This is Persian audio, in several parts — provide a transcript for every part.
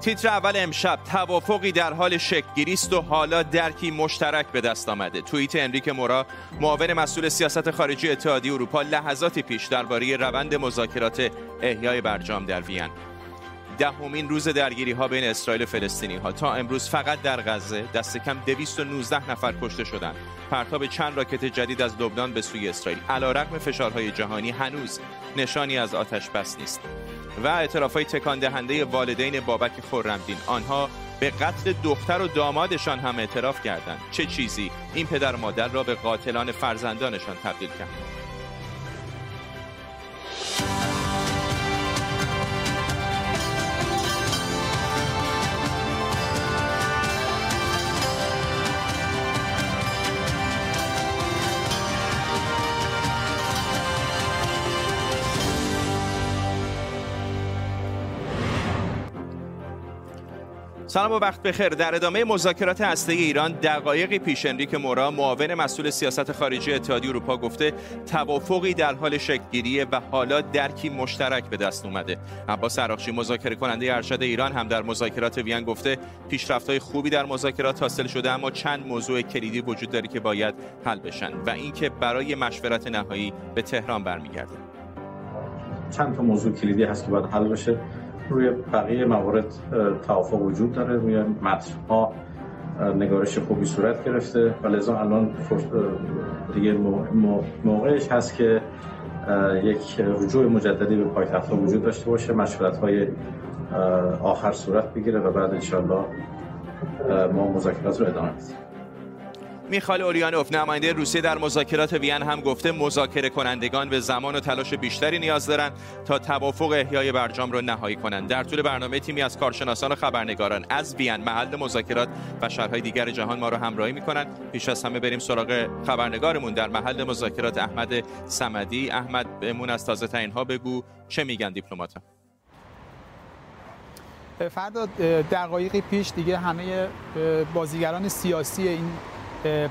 تیتر اول امشب توافقی در حال شکلگیری است و حالا درکی مشترک به دست آمده. توییت انریک مورا معاون مسئول سیاست خارجی اتحادیه اروپا لحظاتی پیش درباره روند مذاکرات احیای برجام در وین. دهمین روز درگیری ها بین اسرائیل و فلسطینی ها تا امروز فقط در غزه دست کم 219 نفر کشته شدند. پرتاب چند راکت جدید از لبنان به سوی اسرائیل. علیرغم فشارهای جهانی هنوز نشانی از آتش بس نیست. و اعترافهای تکان دهنده والدین بابک خرمدین. آنها به قتل دختر و دامادشان هم اعتراف کردند. چه چیزی؟ این پدر و مادر را به قاتلان فرزندانشان تبدیل کرد سلام و وقت بخیر. در ادامه مذاکرات هسته ایران دقایقی پیش انریک مورا معاون مسئول سیاست خارجی اتحادیه اروپا گفته توافقی در حال شکلگیری و حالا درکی مشترک به دست اومده. عباس عراقچی مذاکره کننده ارشد ایران هم در مذاکرات وین گفته پیشرفت‌های خوبی در مذاکرات حاصل شده اما چند موضوع کلیدی وجود داره که باید حل بشن و اینکه برای مشورت نهایی به تهران برمیگرده چند تا موضوع کلیدی هست که باید حل بشه. روی بقیه موارد توافق وجود داره. روی متن ها نگارش خوبی صورت گرفته. و لذا الان دیگه موقعش هست که یک رجوع مجددی به پایتخت وجود داشته باشه مشورت های آخر صورت بگیره و بعد انشالله ما مذاکرات رو ادامه بدیم. میخال اوریانوف نماینده روسیه در مذاکرات وین هم گفته مذاکره کنندگان به زمان و تلاش بیشتری نیاز دارند تا توافق احیای برجام را نهایی کنند. در طول برنامه تیمی از کارشناسان و خبرنگاران از وین محل مذاکرات و شهرهای دیگر جهان ما را همراهی می‌کنند. پیش از همه بریم سراغ خبرنگارمون. در محل مذاکرات احمد سمدی احمد بهمون از تازه ترین ها بگو چه میگن دیپلمات‌ها فردا دقایقی پیش دیگه همه بازیگران سیاسی این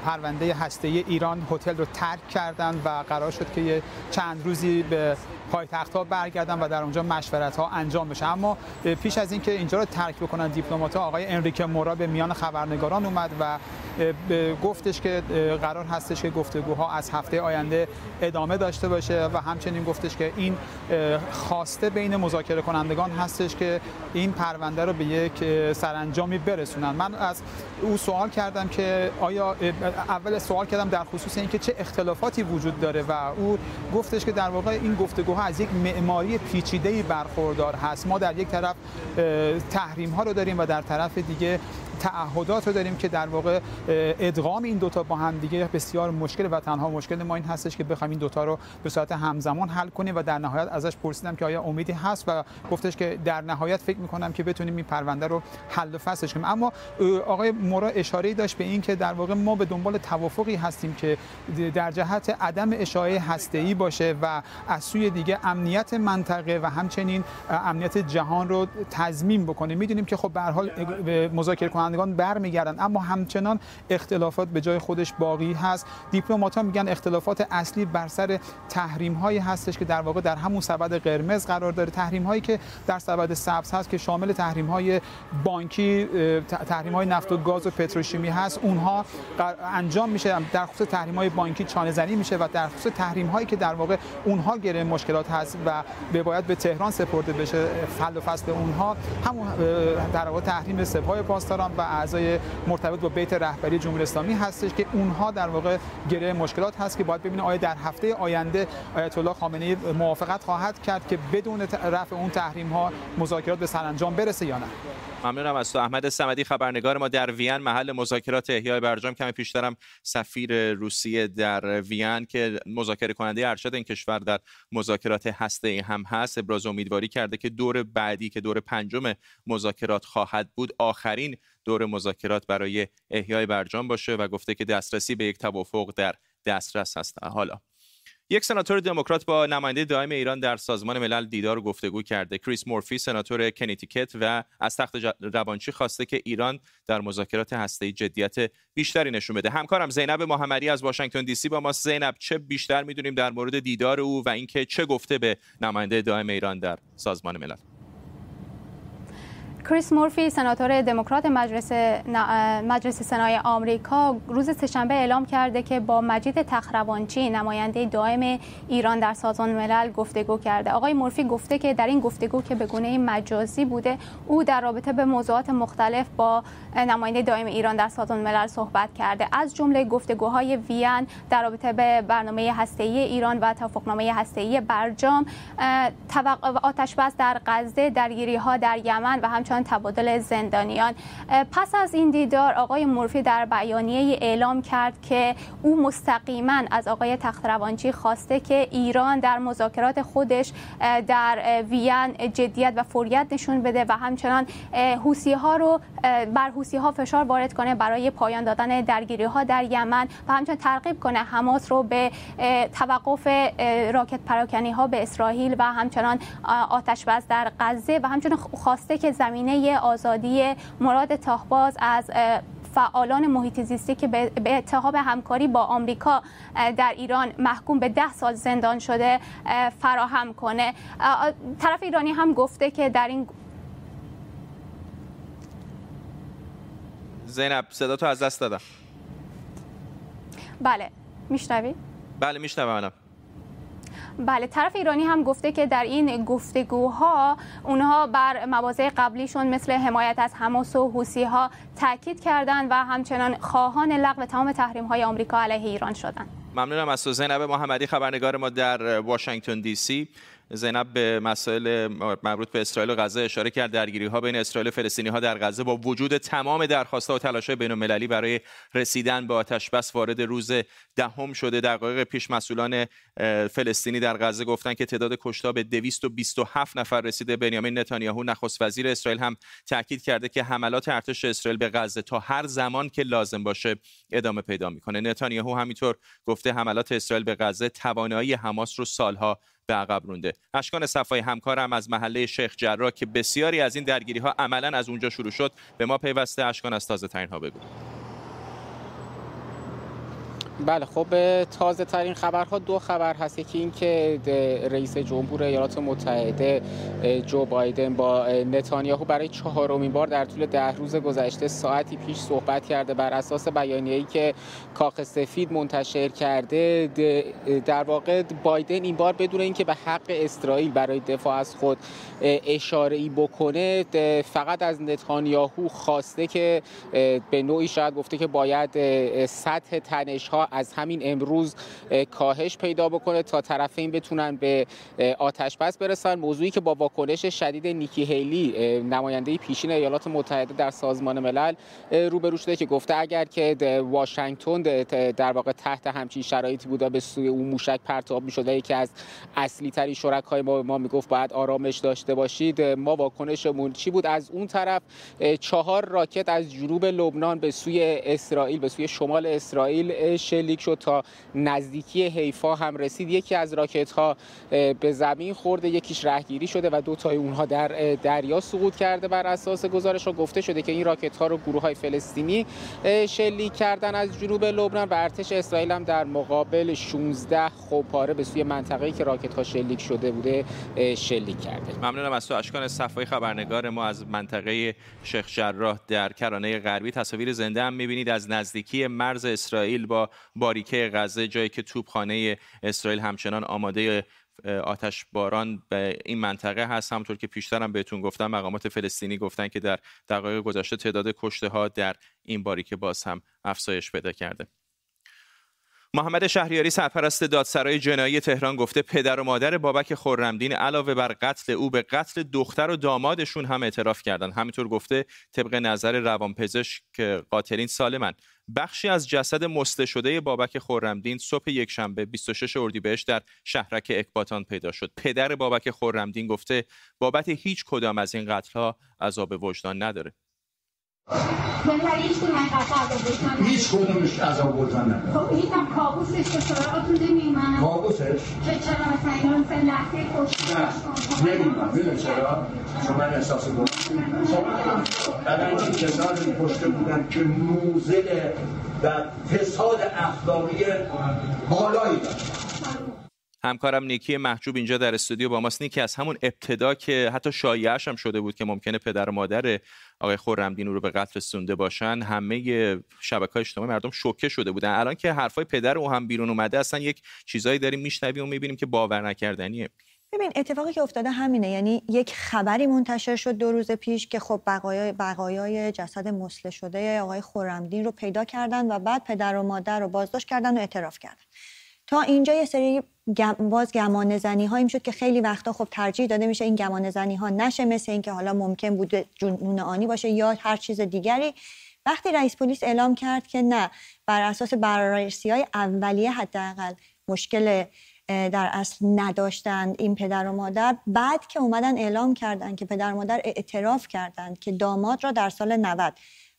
پرونده هسته ایران هتل رو ترک کردن و قرار شد که چند روزی به پایتخت ها برگردن و در اونجا مشورت ها انجام بشه. اما پیش از اینکه اینجا رو ترک بکنن دیپلمات ها آقای انریک مورا به میان خبرنگاران اومد و گفتش که قرار هستش که گفتگوها از هفته آینده ادامه داشته باشه و همچنین گفتش که این خواسته بین مذاکره کنندگان هستش که این پرونده رو به یک سرانجامی برسونن. من از او سوال کردم که آیا اول سوال کردم در خصوص اینکه چه اختلافاتی وجود داره و او گفتش که در واقع این گفتگوها از یک معماری پیچیده‌ای برخوردار هست. ما در یک طرف تحریم ها رو داریم و در طرف دیگه تعهدات رو داریم که در واقع ادغام این دوتا با هم دیگه بسیار مشکل و تنها مشکل ما این هستش که بخوایم این دوتا رو به صورت همزمان حل کنیم و در نهایت ازش پرسیدم که آیا امیدی هست و گفتش که در نهایت فکر می‌کنم که بتونیم این پرونده رو حل و فصلش کنیم. اما آقای مورا اشاره داشت به این که در واقع ما به دنبال توافقی هستیم که در جهت عدم اشاعه هسته‌ای باشه و از سوی دیگه امنیت منطقه و همچنین امنیت جهان رو تضمین بکنه. می‌دونیم که خب به هر حال مذاکره کنندگان برمیگردن. اما همچنان اختلافات به جای خودش باقی هست. دیپلمات‌ها میگن اختلافات اصلی بر سر تحریم هایی هستش که در واقع در همون سبد قرمز قرار داره. تحریم هایی که در سبد سبز هست که شامل تحریم های بانکی تحریم های نفت و گاز و پتروشیمی هست. اونها انجام میشه در خصوص تحریم های بانکی چانه زنی میشه و در خصوص تحریم هایی که در واقع اونها گره مشکلات هست و به باید به تهران سپرده بشه. حل و فصل اونها. همون در واقع تحریم سپاه پاسداران و اعضای مرتبط با بیت رهبری جمهوری اسلامی هستش که اونها در واقع گره مشکلات هست که باید ببینیم آیا در هفته آینده آیت الله خامنه ای موافقت خواهد کرد که بدون رفع اون تحریم ها مذاکرات به سرانجام برسه یا نه. ممنونم از تو. احمد سمدی خبرنگار ما در وین محل مذاکرات احیای برجام. کمی پیشترم سفیر روسیه در وین که مذاکره کننده ارشد این کشور در مذاکرات هسته هم هست. ابراز امیدواری کرده که دور بعدی که دور پنجم مذاکرات خواهد بود آخرین دور مذاکرات برای احیای برجام باشه و گفته که دسترسی به یک توافق در دسترس هست. حالا یک سناتور دموکرات با نماینده دائم ایران در سازمان ملل دیدار و گفتگو کرده. کریس مورفی سناتور کنتیکت و از تخت روانچی خواسته که ایران در مذاکرات هسته‌ای جدیت بیشتری نشون بده. همکارم زینب محمدی از واشنگتن دی سی با ما زینب چه بیشتر می‌دونیم در مورد دیدار او و اینکه چه گفته به نماینده دائم ایران در سازمان ملل؟ کریس مورفی سناتور دموکرات مجلس مجلس سنای آمریکا روز سهشنبه اعلام کرده که با مجید تخروانچی نماینده دائم ایران در سازمان ملل گفتگو کرده. آقای مورفی گفته که در این گفتگو که به گونه مجازی بوده او در رابطه به موضوعات مختلف با نماینده دائم ایران در سازمان ملل صحبت کرده. از جمله گفتگوهای وین در رابطه به برنامه هسته‌ای ایران و توافقنامه هسته‌ای برجام آتش بس در غزه درگیری ها در یمن و همچنان تبادل زندانیان. پس از این دیدار آقای مورفی در بیانیه اعلام کرد که او مستقیما از آقای تختروانچی خواسته که ایران در مذاکرات خودش در وین جدیت و فوریت نشون بده و همچنان حوسی ها رو بر حوسی ها فشار وارد کنه برای پایان دادن درگیری ها در یمن و همچنان ترغیب کنه حماس رو به توقف راکت پراکنی ها به اسرائیل و همچنان آتش بس در غزه و همچنان خواسته که زمینه آزادی مراد تاهباز از فعالان محیط زیستی که به اتهام همکاری با آمریکا در ایران محکوم به ده سال زندان شده فراهم کنه. طرف ایرانی هم گفته که در این زینب صدا تو از دست دادم. بله میشنوی؟ بله میشنوم بله طرف ایرانی هم گفته که در این گفتگوها اونها بر مواضع قبلیشون مثل حمایت از حماس و حوسی ها تاکید کردند و همچنان خواهان لغو تمام تحریم های آمریکا علیه ایران شدند ممنونم از تو زینب محمدی خبرنگار ما در واشنگتن دی سی. زینب به مسائل مربوط به اسرائیل و غزه اشاره کرد. درگیری ها بین اسرائیل و فلسطینی ها در غزه با وجود تمام درخواست و تلاش های بین المللی برای رسیدن به آتش بس وارد روز دهم شده. دقایق پیش مسئولان فلسطینی در غزه گفتند که تعداد کشتا به 227 نفر رسیده. بنیامین نتانیاهو نخست وزیر اسرائیل هم تاکید کرده که حملات ارتش اسرائیل به غزه تا هر زمان که لازم باشه ادامه پیدا می‌کنه. نتانیاهو همینطور گفته حملات اسرائیل به غزه توانایی حماس رو سالها به عقب رونده. اشکان صفای همکارم از محله شیخ جراح که بسیاری از این درگیری ها عملا از اونجا شروع شد به ما پیوسته اشکان از تازه ترین ها بگو. بله خب تازه ترین خبرها دو خبر هست. یکی این که رئیس جمهور ایالات متحده جو بایدن با نتانیاهو برای چهارمین بار در طول ده روز گذشته ساعتی پیش صحبت کرده. بر اساس بیانیه‌ای که کاخ سفید منتشر کرده در واقع بایدن این بار بدون اینکه به حق اسرائیل برای دفاع از خود اشاره ای بکنه فقط از نتانیاهو خواسته که به نوعی شاید گفته که باید سطح تنش از همین امروز کاهش پیدا بکنه تا طرفین بتونن به آتش بس برسن. موضوعی که با واکنش شدید نیکی هیلی نماینده پیشین ایالات متحده در سازمان ملل روبرو شده که گفته اگر که واشنگتن در واقع تحت همچین شرایطی بوده به سوی اون موشک پرتاب می‌شده یکی از اصلی ترین شرکای ما ما می‌گفت باید آرامش داشته باشید. ما واکنشمون چی بود؟ از اون طرف چهار راکت از جنوب لبنان به سوی اسرائیل به سوی شمال اسرائیل شلیک شد تا نزدیکی حیفا هم رسید. یکی از راکت ها به زمین خورده یکیش رهگیری شده و دو تای اونها در دریا سقوط کرده بر اساس گزارش ها گفته شده که این راکت ها رو گروه های فلسطینی شلیک کردن از جنوب لبنان و ارتش اسرائیل هم در مقابل 16 خوپاره به سوی منطقه‌ای که راکت ها شلیک شده بوده شلیک کرده. ممنونم از تو اشکان صفای خبرنگار ما از منطقه شیخ جراح در کرانه غربی. تصاویر زنده هم می‌بینید. از نزدیکی مرز اسرائیل با باریکه غزه جایی که توپخانه اسرائیل همچنان آماده آتش باران به این منطقه هست. همونطور که پیشتر هم بهتون گفتم مقامات فلسطینی گفتن که در دقایق گذشته تعداد کشته ها در این باریکه باز هم افزایش پیدا کرده. محمد شهریاری سرپرست دادسرای جنایی تهران گفته پدر و مادر بابک خورمدین علاوه بر قتل او به قتل دختر و دامادشون هم اعتراف کردند همینطور گفته طبق نظر روانپزشک قاتلین سالمن بخشی از جسد مسته شده بابک خورمدین صبح یکشنبه 26 اردیبهشت در شهرک اکباتان پیدا شد. پدر بابک خورمدین گفته بابت هیچ کدام از این قتل‌ها عذاب وجدان نداره. هیچ کدومش عذاب وجدان نداره خب هیچ هم کابوسش به سراغتون نمیومد کابوسش؟ که چرا مثلا اینا مثلا لحظه کشت نه نمیومد می‌دونی چرا؟ چون من احساس گناه بعد این کسانی پشته بودن که موزل و فساد اخلاقی بالایی دارن همکارم نیکی محجوب اینجا در استودیو با ماست. نیکی از همون ابتدا که حتی شایعش هم شده بود که ممکنه پدر و مادر آقای خورمدین رو به قتل رسونده باشن همه شبکه های اجتماعی مردم شوکه شده بودن. الان که حرفای پدر او هم بیرون اومده اصلا یک چیزایی داریم میشنویم و می‌بینیم که باور نکردنیه. ببین اتفاقی که افتاده همینه. یعنی یک خبری منتشر شد دو روز پیش که خب بقایای بقایای جسد مسله شده آقای خورمدین رو پیدا کردن و بعد پدر و مادر رو بازداشت کردن و اعتراف کردن. تا اینجا یه سری باز گمان زنی هایی می‌شد که خیلی وقتا خب ترجیح داده میشه این گمان زنی ها نشه مثل اینکه حالا ممکن بوده جنون آنی باشه یا هر چیز دیگری. وقتی رئیس پلیس اعلام کرد که نه بر اساس بررسی های اولیه حداقل مشکل در اصل نداشتند این پدر و مادر بعد که اومدن اعلام کردن که پدر و مادر اعتراف کردند که داماد را در سال 90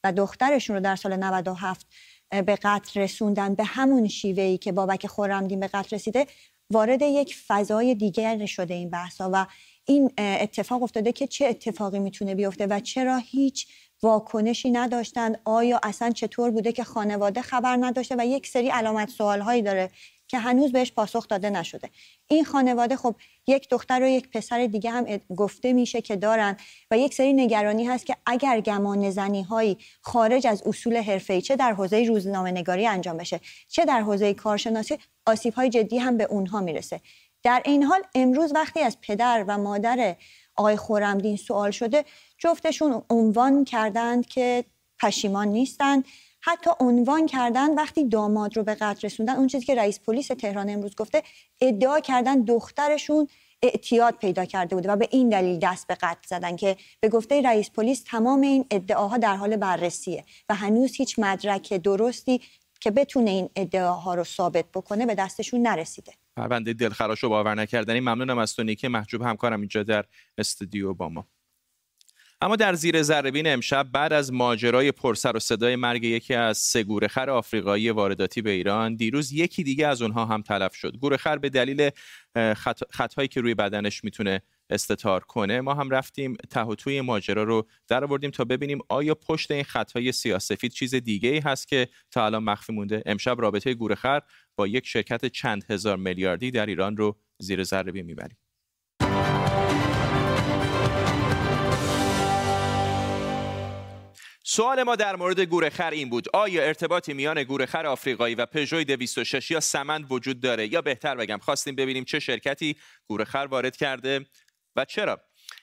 و دخترشون رو در سال 97 به قتل رسوندن به همون شیوهی که بابک خورمدین به قتل رسیده وارد یک فضای دیگر شده این بحثا و این اتفاق افتاده که چه اتفاقی می‌تونه بیفته و چرا هیچ واکنشی نداشتند آیا اصلا چطور بوده که خانواده خبر نداشته و یک سری علامت سوال هایی داره که هنوز بهش پاسخ داده نشده. این خانواده خب یک دختر و یک پسر دیگه هم گفته میشه که دارن و یک سری نگرانی هست که اگر گمان زنی هایی خارج از اصول حرفه‌ای چه در حوزه روزنامه نگاری انجام بشه چه در حوزه کارشناسی آسیب های جدی هم به اونها می‌رسه. در این حال امروز وقتی از پدر و مادر آقای خورمدین سوال شده جفتشون عنوان کردند که پشیمان نیستند. حتی عنوان کردن وقتی داماد رو به قتل رسوندن اون چیزی که رئیس پلیس تهران امروز گفته ادعا کردن دخترشون اعتیاد پیدا کرده بوده و به این دلیل دست به قتل زدن که به گفته رئیس پلیس تمام این ادعاها در حال بررسیه و هنوز هیچ مدرک درستی که بتونه این ادعاها رو ثابت بکنه به دستشون نرسیده. پرونده دلخراش رو باور نکردنی ممنونم از تو نیکی محجوب همکارم اینجا در استودیو با ما. اما در زیر ذربین امشب بعد از ماجرای پرسر و صدای مرگ یکی از سه گورخر آفریقایی وارداتی به ایران دیروز یکی دیگه از اونها هم تلف شد. گورخر به دلیل خط... خطهایی که روی بدنش می‌تونه استتار کنه ما هم رفتیم ته و توی ماجرا رو در آوردیم تا ببینیم آیا پشت این خطهای سیاسفید چیز دیگه ای هست که تا الان مخفی مونده. امشب رابطه گورخر با یک شرکت چند هزار میلیاردی در ایران رو زیر ذره می‌بریم. سوال ما در مورد گورخر این بود. آیا ارتباطی میان گورخر آفریقایی و پژوی 206 یا سمند وجود داره؟ یا بهتر بگم خواستیم ببینیم چه شرکتی گورخر وارد کرده و چرا؟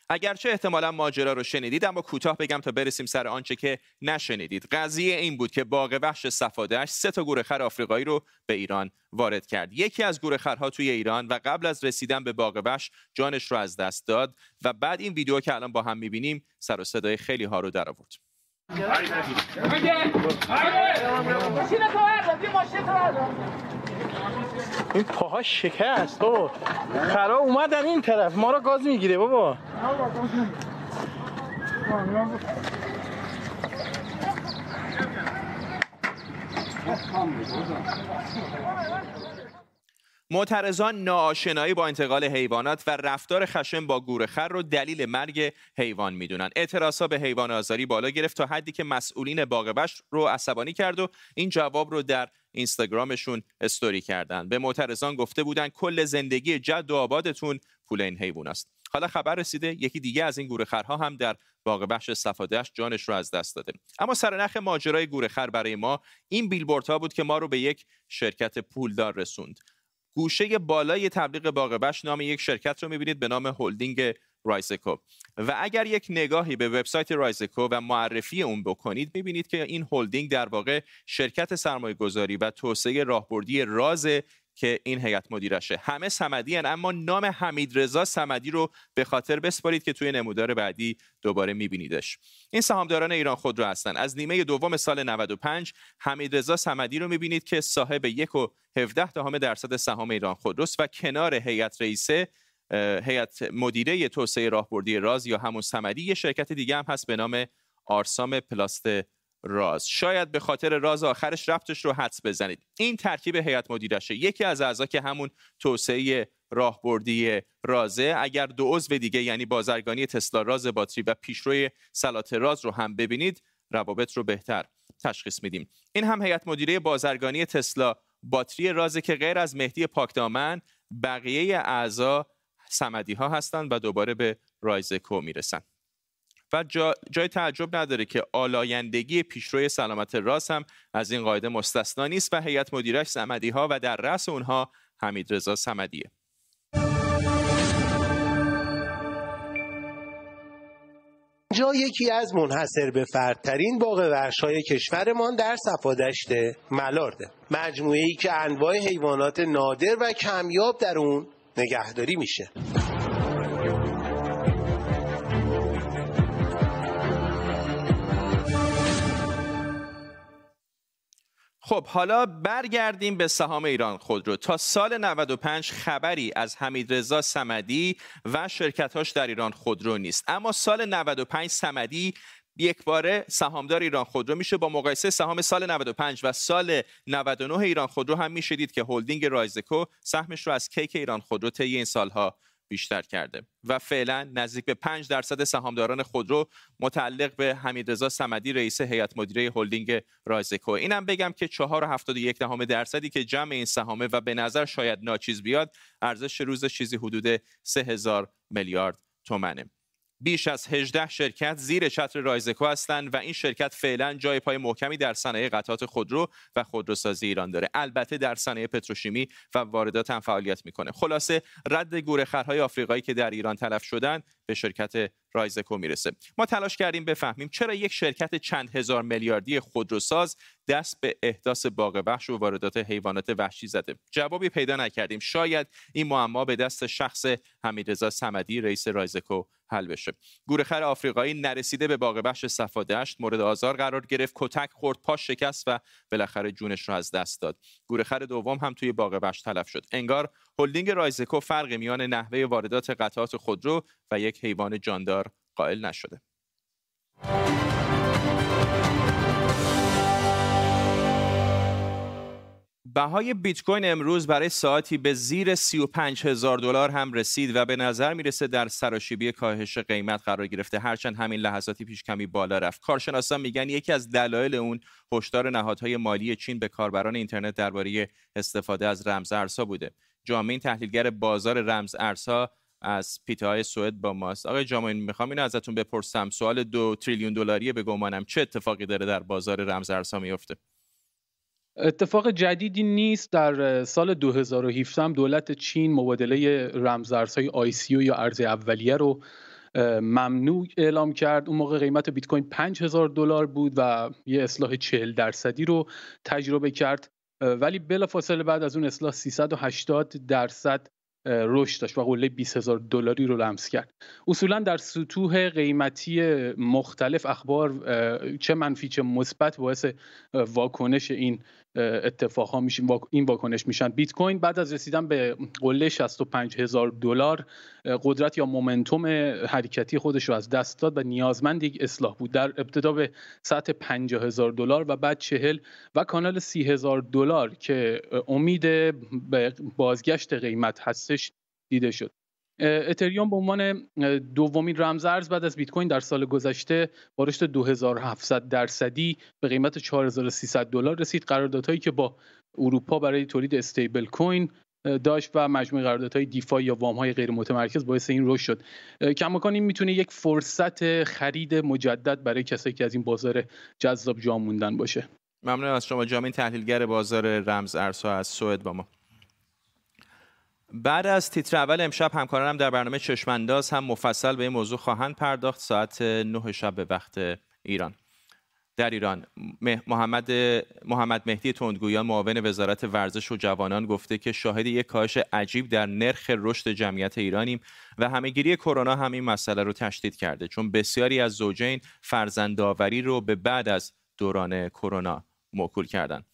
اگرچه احتمالا ماجرا رو شنیدید اما کوتاه بگم تا برسیم سر آنچه که نشنیدید. قضیه این بود که باغ وحش صفادهش سه تا گورخر آفریقایی رو به ایران وارد کرد. یکی از گورخرها توی ایران و قبل از رسیدن به باغ وحش جانش رو از دست داد و بعد این ویدیو که الان با هم می‌بینیم سر و صدای خیلی ها رو در آورد این پاها شکست بابا خرا اومدن این طرف. ما رو گاز می‌گیره بابا. معترضان ناآشنایی با انتقال حیوانات و رفتار خشن با گورخر رو دلیل مرگ حیوان می‌دونن. اعتراضا به حیوان آزاری بالا گرفت تا حدی که مسئولین باغ رو عصبانی کرد و این جواب رو در اینستاگرامشون استوری کردن. به معترضان گفته بودن کل زندگی جد و آبادتون پول این حیوان است. حالا خبر رسیده یکی دیگه از این گورخرها هم در باغ بخش صفادهش جانش رو از دست داده. اما سرنخ ماجرای گورخر برای ما این بیلبوردها بود که ما رو به یک شرکت پولدار رسوند. گوشه بالای تبلیغ باغبش نام یک شرکت رو می‌بینید به نام هلدینگ رایزکو. و اگر یک نگاهی به وبسایت رایزکو و معرفی اون بکنید می‌بینید که این هلدینگ در واقع شرکت سرمایه گذاری و توسعه راهبردی راز که این هیئت مدیرشه. همه سمدی هن اما نام حمید رضا سمدی رو به خاطر بسپارید که توی نمودار بعدی دوباره میبینیدش. این سهامداران ایران خودرو هستن. از نیمه دوم سال 95 حمید رضا سمدی رو می‌بینید که صاحب یک و 17 دهم درصد سهام ایران خودروست و کنار هیئت رئیسه هیئت مدیره توسعه راهبردی راز یا همون سمدی یه شرکت دیگه هم هست به نام آرسام پلاست راز. شاید به خاطر راز آخرش رفتش رو حدس بزنید. این ترکیب هیئت مدیرشه. یکی از اعضا که همون توسعه راهبردی رازه اگر دو عضو دیگه یعنی بازرگانی تسلا راز باتری و پیشروی سلات راز رو هم ببینید روابط رو بهتر تشخیص میدیم. این هم هیئت مدیره بازرگانی تسلا باتری رازه که غیر از مهدی پاکدامن بقیه اعضا سمدی ها هستند و دوباره به رایزکو می‌رسن. و جا جای تعجب نداره که آلایندگی پیشروی سلامت راست هم از این قاعده مستثنا نیست و هیئت مدیرش سمدی ها و در رأس اونها حمید رضا سمدیه اینجا یکی از منحصر به فردترین باغ وحشای کشورمان در صفادشت ملارده مجموعه ای که انواع حیوانات نادر و کمیاب در اون نگهداری میشه. خب حالا برگردیم به سهام ایران خودرو. تا سال 95 خبری از حمیدرضا سمدی و شرکتاش در ایران خودرو نیست. اما سال 95 سمدی یک باره سهامدار ایران خودرو میشه. با مقایسه سهام سال 95 و سال 99 ایران خودرو هم میشه دید که هلدینگ رایزکو سهمش رو از کیک ایران خودرو طی این سالها بیشتر کرده. و فعلا نزدیک به 5 درصد سهامداران خودرو متعلق به حمیدرضا صمدی رئیس هیئت مدیره هلدینگ رایزکو. اینم بگم که 4.71 دهم درصدی که جمع این سهامه و به نظر شاید ناچیز بیاد ارزش روز چیزی حدود 3000 میلیارد تومنه. بیش از 18 شرکت زیر چتر رایزکو هستند و این شرکت فعلا جای پای محکمی در صنایع قطعات خودرو و خودروسازی ایران داره. البته در صنایع پتروشیمی و واردات هم فعالیت می‌کنه. خلاصه رد گورخرهای آفریقایی که در ایران تلف شدن به شرکت رایزکو می‌رسه. ما تلاش کردیم بفهمیم چرا یک شرکت چند هزار میلیاردی خودروساز دست به احداث باغ وحش و واردات حیوانات وحشی زده. جوابی پیدا نکردیم. شاید این معما به دست شخص حمیدرضا صمدی رئیس رایزکو حل بشه. گورخر آفریقایی نرسیده به باغ وحش صفادشت مورد آزار قرار گرفت کتک خورد پاش شکست و بالاخره جونش رو از دست داد. گورخر دوم هم توی باغ وحش تلف شد. انگار هلدینگ رایزکو فرق میان نحوه واردات قطعات خودرو و یک حیوان جاندار قائل نشده. بهای بیت کوین امروز برای ساعتی به زیر 35 هزار دلار هم رسید و به نظر می‌رسه در سراشیبی کاهش قیمت قرار گرفته. هرچند همین لحظاتی پیش کمی بالا رفت. کارشناسان میگن یکی از دلایل اون هشدار نهادهای مالی چین به کاربران اینترنت درباره استفاده از رمز ارزها بوده. جامعه تحلیلگر بازار رمز ارزها از پیته های سوئد با ماست. آقای جامعین می‌خوام اینو ازتون بپرسم. سوال دو تریلیون دلاری به گمانم چه اتفاقی داره در بازار رمز ارزها میفته اتفاق جدیدی نیست. در سال 2017 هم دولت چین مبادله رمزارزهای آیسیو یا ارز اولیه رو ممنوع اعلام کرد. اون موقع قیمت بیت کوین 5000 دلار بود و یه اصلاح 40 درصدی رو تجربه کرد. ولی بلافاصله بعد از اون اصلاح 380 درصد رشد داشت و قله 20 هزار دلاری رو لمس کرد. اصولا در سطوح قیمتی مختلف اخبار چه منفی چه مثبت باعث واکنش این اتفاق ها میشین این واکنش میشن. بیت کوین بعد از رسیدن به قله 65 هزار دلار قدرت یا مومنتوم حرکتی خودش رو از دست داد و نیازمند یک اصلاح بود. در ابتدا به سطح 50 هزار دلار و بعد 40 و کانال 30 هزار دلار که امید به بازگشت قیمت هستش دیده شد. اتریوم به عنوان دومین رمزارز بعد از بیت کوین در سال گذشته با رشد 2700 درصدی به قیمت 4300 دلار رسید. قراردادهایی که با اروپا برای تولید استیبل کوین داشت و مجموعه قراردادهای دیفا یا وام های غیر متمرکز باعث این رشد شد. کماکان این می‌تونه یک فرصت خرید مجدد برای کسایی که از این بازار جذاب جا موندن باشه. ممنون از شما جامعین تحلیلگر بازار رمز ارزها از سوئد با ما. بعد از تیتر اول امشب همکارانم در برنامه چشمانداز هم مفصل به این موضوع خواهند پرداخت ساعت 9 شب به وقت ایران. در ایران محمد محمد مهدی تندگویان معاون وزارت ورزش و جوانان گفته که شاهد یک کاهش عجیب در نرخ رشد جمعیت ایرانیم و همهگیری کرونا هم این مسئله رو تشدید کرده چون بسیاری از زوجین فرزندآوری رو به بعد از دوران کرونا موکول کردند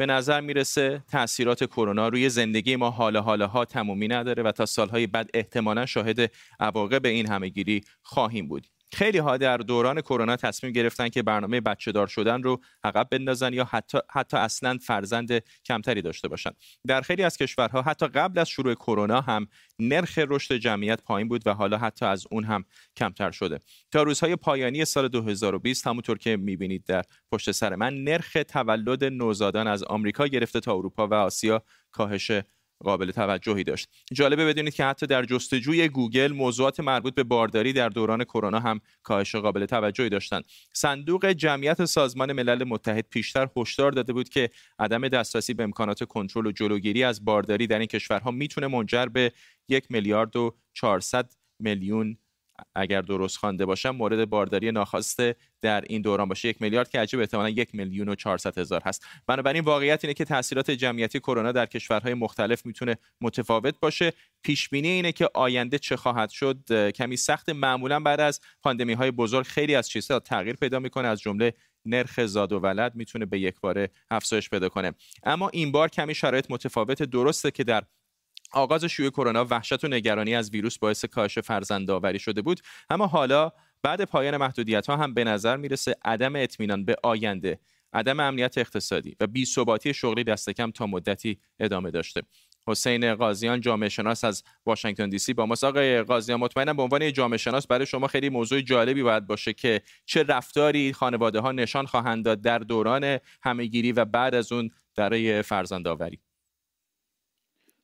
به نظر می‌رسه تاثیرات کرونا روی زندگی ما حال حالا ها تمومی نداره و تا سالهای بعد احتمالا شاهد عواقب این همهگیری خواهیم بود. خیلی ها در دوران کرونا تصمیم گرفتن که برنامه بچه دار شدن رو عقب بندازن یا حتی حتی اصلا فرزند کمتری داشته باشن. در خیلی از کشورها حتی قبل از شروع کرونا هم نرخ رشد جمعیت پایین بود و حالا حتی از اون هم کمتر شده. تا روزهای پایانی سال 2020 همونطور که می‌بینید در پشت سر من نرخ تولد نوزادان از آمریکا گرفته تا اروپا و آسیا کاهش قابل توجهی داشت. جالبه بدونید که حتی در جستجوی گوگل موضوعات مربوط به بارداری در دوران کرونا هم کاهش قابل توجهی داشتند. صندوق جمعیت سازمان ملل متحد پیشتر هشدار داده بود که عدم دسترسی به امکانات کنترل و جلوگیری از بارداری در این کشورها می‌تونه منجر به یک میلیارد و 400 میلیون اگر درست خوانده باشم مورد بارداری ناخواسته در این دوران باشه. یک میلیارد که عجب احتمالا یک میلیون و 400 هزار هست. بنابراین واقعیت اینه که تاثیرات جمعیتی کرونا در کشورهای مختلف می‌تونه متفاوت باشه. پیش بینی اینه که آینده چه خواهد شد؟ کمی سخت. معمولا بعد از پاندمی های بزرگ خیلی از چیزها تغییر پیدا می‌کنه. از جمله نرخ زاد و ولد می‌تونه به یک باره افزایش پیدا کنه. اما این بار کمی شرایط متفاوت. درسته که در آغاز شیوع کرونا وحشت و نگرانی از ویروس باعث کاهش فرزندآوری شده بود. اما حالا بعد پایان محدودیت ها هم به نظر می‌رسه عدم اطمینان به آینده عدم امنیت اقتصادی و بی ثباتی شغلی دست کم تا مدتی ادامه داشته. حسین قاضیان جامعه شناس از واشنگتن دی سی با ماست. آقای قاضیان مطمئنم به عنوان جامعه شناس برای شما خیلی موضوع جالبی باید باشه که چه رفتاری خانواده ها نشان خواهند داد در دوران همهگیری و بعد از اون برای فرزندآوری.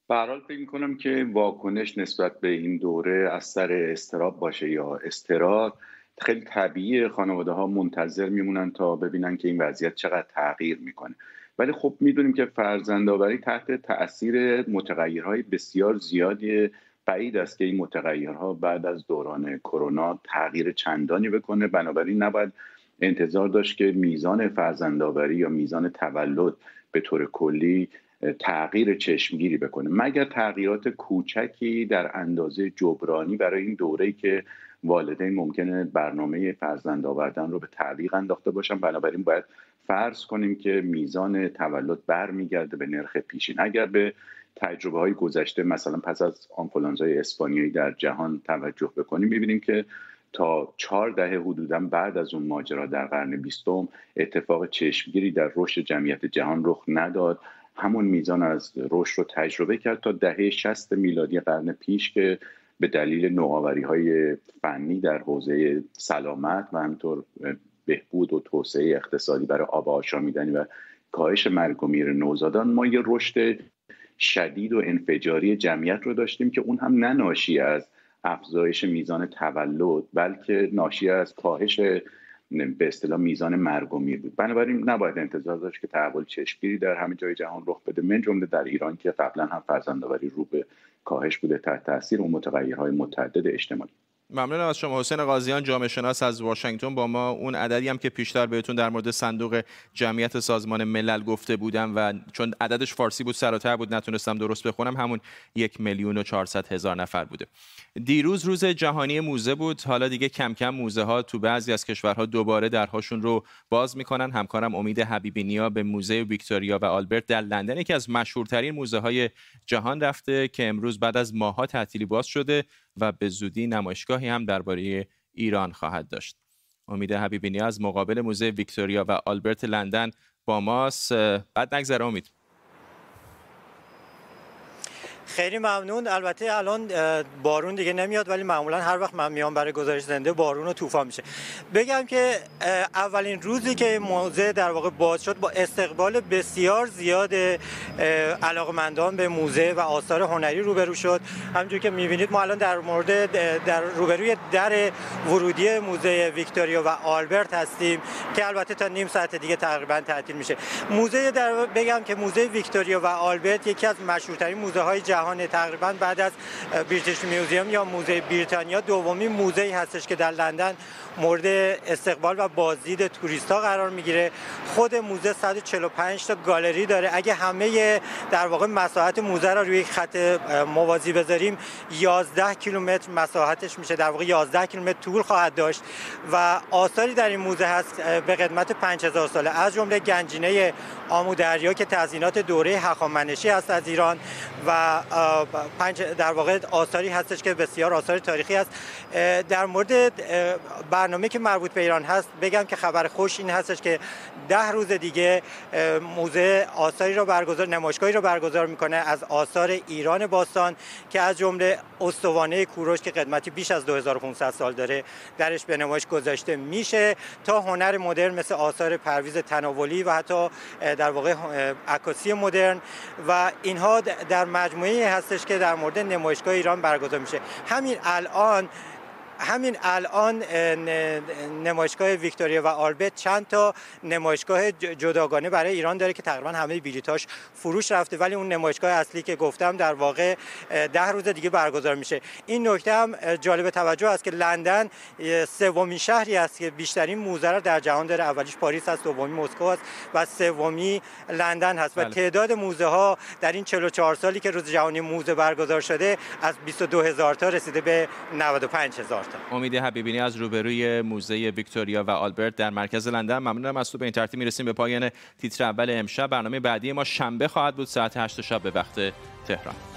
حال فکر می‌کنم که واکنش نسبت به این دوره از سر استراب باشه یا استراب خیلی طبیعی خانواده ها منتظر میمونن تا ببینن که این وضعیت چقدر تغییر می‌کنه. ولی خب می‌دونیم که فرزندآوری تحت تاثیر متغیرهای بسیار زیادی بعید است که این متغیرها بعد از دوران کرونا تغییر چندانی بکنه. بنابراین نباید انتظار داشت که میزان فرزندآوری یا میزان تولد به طور کلی تغییر چشمگیری بکنه. مگر تغییرات کوچکی در اندازه جبرانی برای این دوره که والدین ممکنه برنامه فرزند آوردن رو به تعلیق انداخته باشن؟ بنابراین باید فرض کنیم که میزان تولد برمیگرده به نرخ پیشین. اگر به تجربه های گذشته مثلا پس از آنفولانزای اسپانیایی در جهان توجه بکنیم می‌بینیم که تا چهار دهه حدودا بعد از اون ماجرا در قرن بیستم اتفاق چشمگیری در رشد جمعیت جهان رخ نداد. همون میزان از رشد رو تجربه کرد تا دهه 60 میلادی قرن پیش که به دلیل نوآوری های فنی در حوزه سلامت و همطور بهبود و توسعه اقتصادی برای آب آشامیدنی و کاهش مرگ و میر نوزادان ما یه رشد شدید و انفجاری جمعیت رو داشتیم که اون هم نناشی از افزایش میزان تولد بلکه ناشی از کاهش به اصطلاح میزان مرگ و میر بود. بنابراین نباید انتظار داشت که تحول چشمگیری در همه جای جهان رخ بده. من جمله در ایران که قبلا هم فرزندآوری رو به کاهش بوده تحت تاثیر و متغیرهای متعدد اجتماعی. ممنونم از شما. حسین قاضیان جامعه شناس از واشنگتن. با ما اون عددی هم که پیشتر بهتون در مورد صندوق جمعیت سازمان ملل گفته بودم و چون عددش فارسی بود سراتر بود نتونستم درست بخونم همون یک میلیون و چهارصد هزار نفر بوده. دیروز روز جهانی موزه بود. حالا دیگه کم کم موزه ها تو بعضی از کشورها دوباره درهاشون رو باز می‌کنن. همکارم امید حبیبی نیا به موزه ویکتوریا و آلبرت در لندن یکی از مشهورترین موزه های جهان رفته که امروز بعد از ماها تعطیلی باز شده. و به زودی نمایشگاهی هم درباره ایران خواهد داشت. امید حبیبی از مقابل موزه ویکتوریا و آلبرت لندن با ماست. بعد نگذره امید. خیلی ممنون. البته الان بارون دیگه نمیاد ولی معمولا هر وقت من میام برای گزارش زنده بارون و طوفان میشه. بگم که اولین روزی که موزه در واقع باز شد با استقبال بسیار زیاد علاقمندان به موزه و آثار هنری روبرو شد. همونجور که می‌بینید ما الان در مورد در روبروی در ورودی موزه ویکتوریا و آلبرت هستیم که البته تا نیم ساعت دیگه تقریبا تعطیل میشه. موزه در بگم که موزه ویکتوریا و آلبرت یکی از مشهورترین موزه های جهان تقریبا بعد از بریتیش میوزیوم یا موزه بریتانیا دومی موزه هستش که در لندن مورد استقبال و بازدید توریست ها قرار می‌گیره. خود موزه 145 تا گالری داره. اگه همه در واقع مساحت موزه را روی خط موازی بذاریم 11 کیلومتر مساحتش میشه. در واقع 11 کیلومتر طول خواهد داشت و آثاری در این موزه هست به قدمت 5000 ساله. از جمله گنجینه آمو دریا که تزیینات دوره هخامنشی است از ایران. و پنج در واقع آثاری هستش که بسیار آثار تاریخی است. در مورد برنامه که مربوط به ایران هست بگم که خبر خوش این هستش که ده روز دیگه موزه آثاری رو برگزار نمایشگاهی رو برگزار می‌کنه از آثار ایران باستان که از جمله استوانه کوروش که قدمتی بیش از 2500 سال داره درش به نمایش گذاشته میشه تا هنر مدرن مثل آثار پرویز تناولی و حتی در واقع عکاسی مدرن و اینها در مجموعه هستش که در مورد نمایشگاه ایران برگزار میشه. همین الان همین الان نمایشگاه ویکتوریا و آلبرت چند تا نمایشگاه جداگانه برای ایران داره که تقریبا همه بلیطاش فروش رفته ولی اون نمایشگاه اصلی که گفتم در واقع ده روز دیگه برگزار میشه. این نکته هم جالب توجه است که لندن سومین شهری است که بیشترین موزه در جهان داره. اولیش پاریس است دومی مسکو است و سومی لندن هست. و بله. تعداد موزه ها در این 44 سالی که روز جهانی موزه برگزار شده از 22 هزار تا رسیده به 95 هزار. امید حبیبینی از روبروی موزه ویکتوریا و آلبرت در مرکز لندن. ممنونم از تو. به این ترتیب می‌رسیم به پایان تیتر اول امشب. برنامه بعدی ما شنبه خواهد بود. ساعت 8 شب به وقت تهران.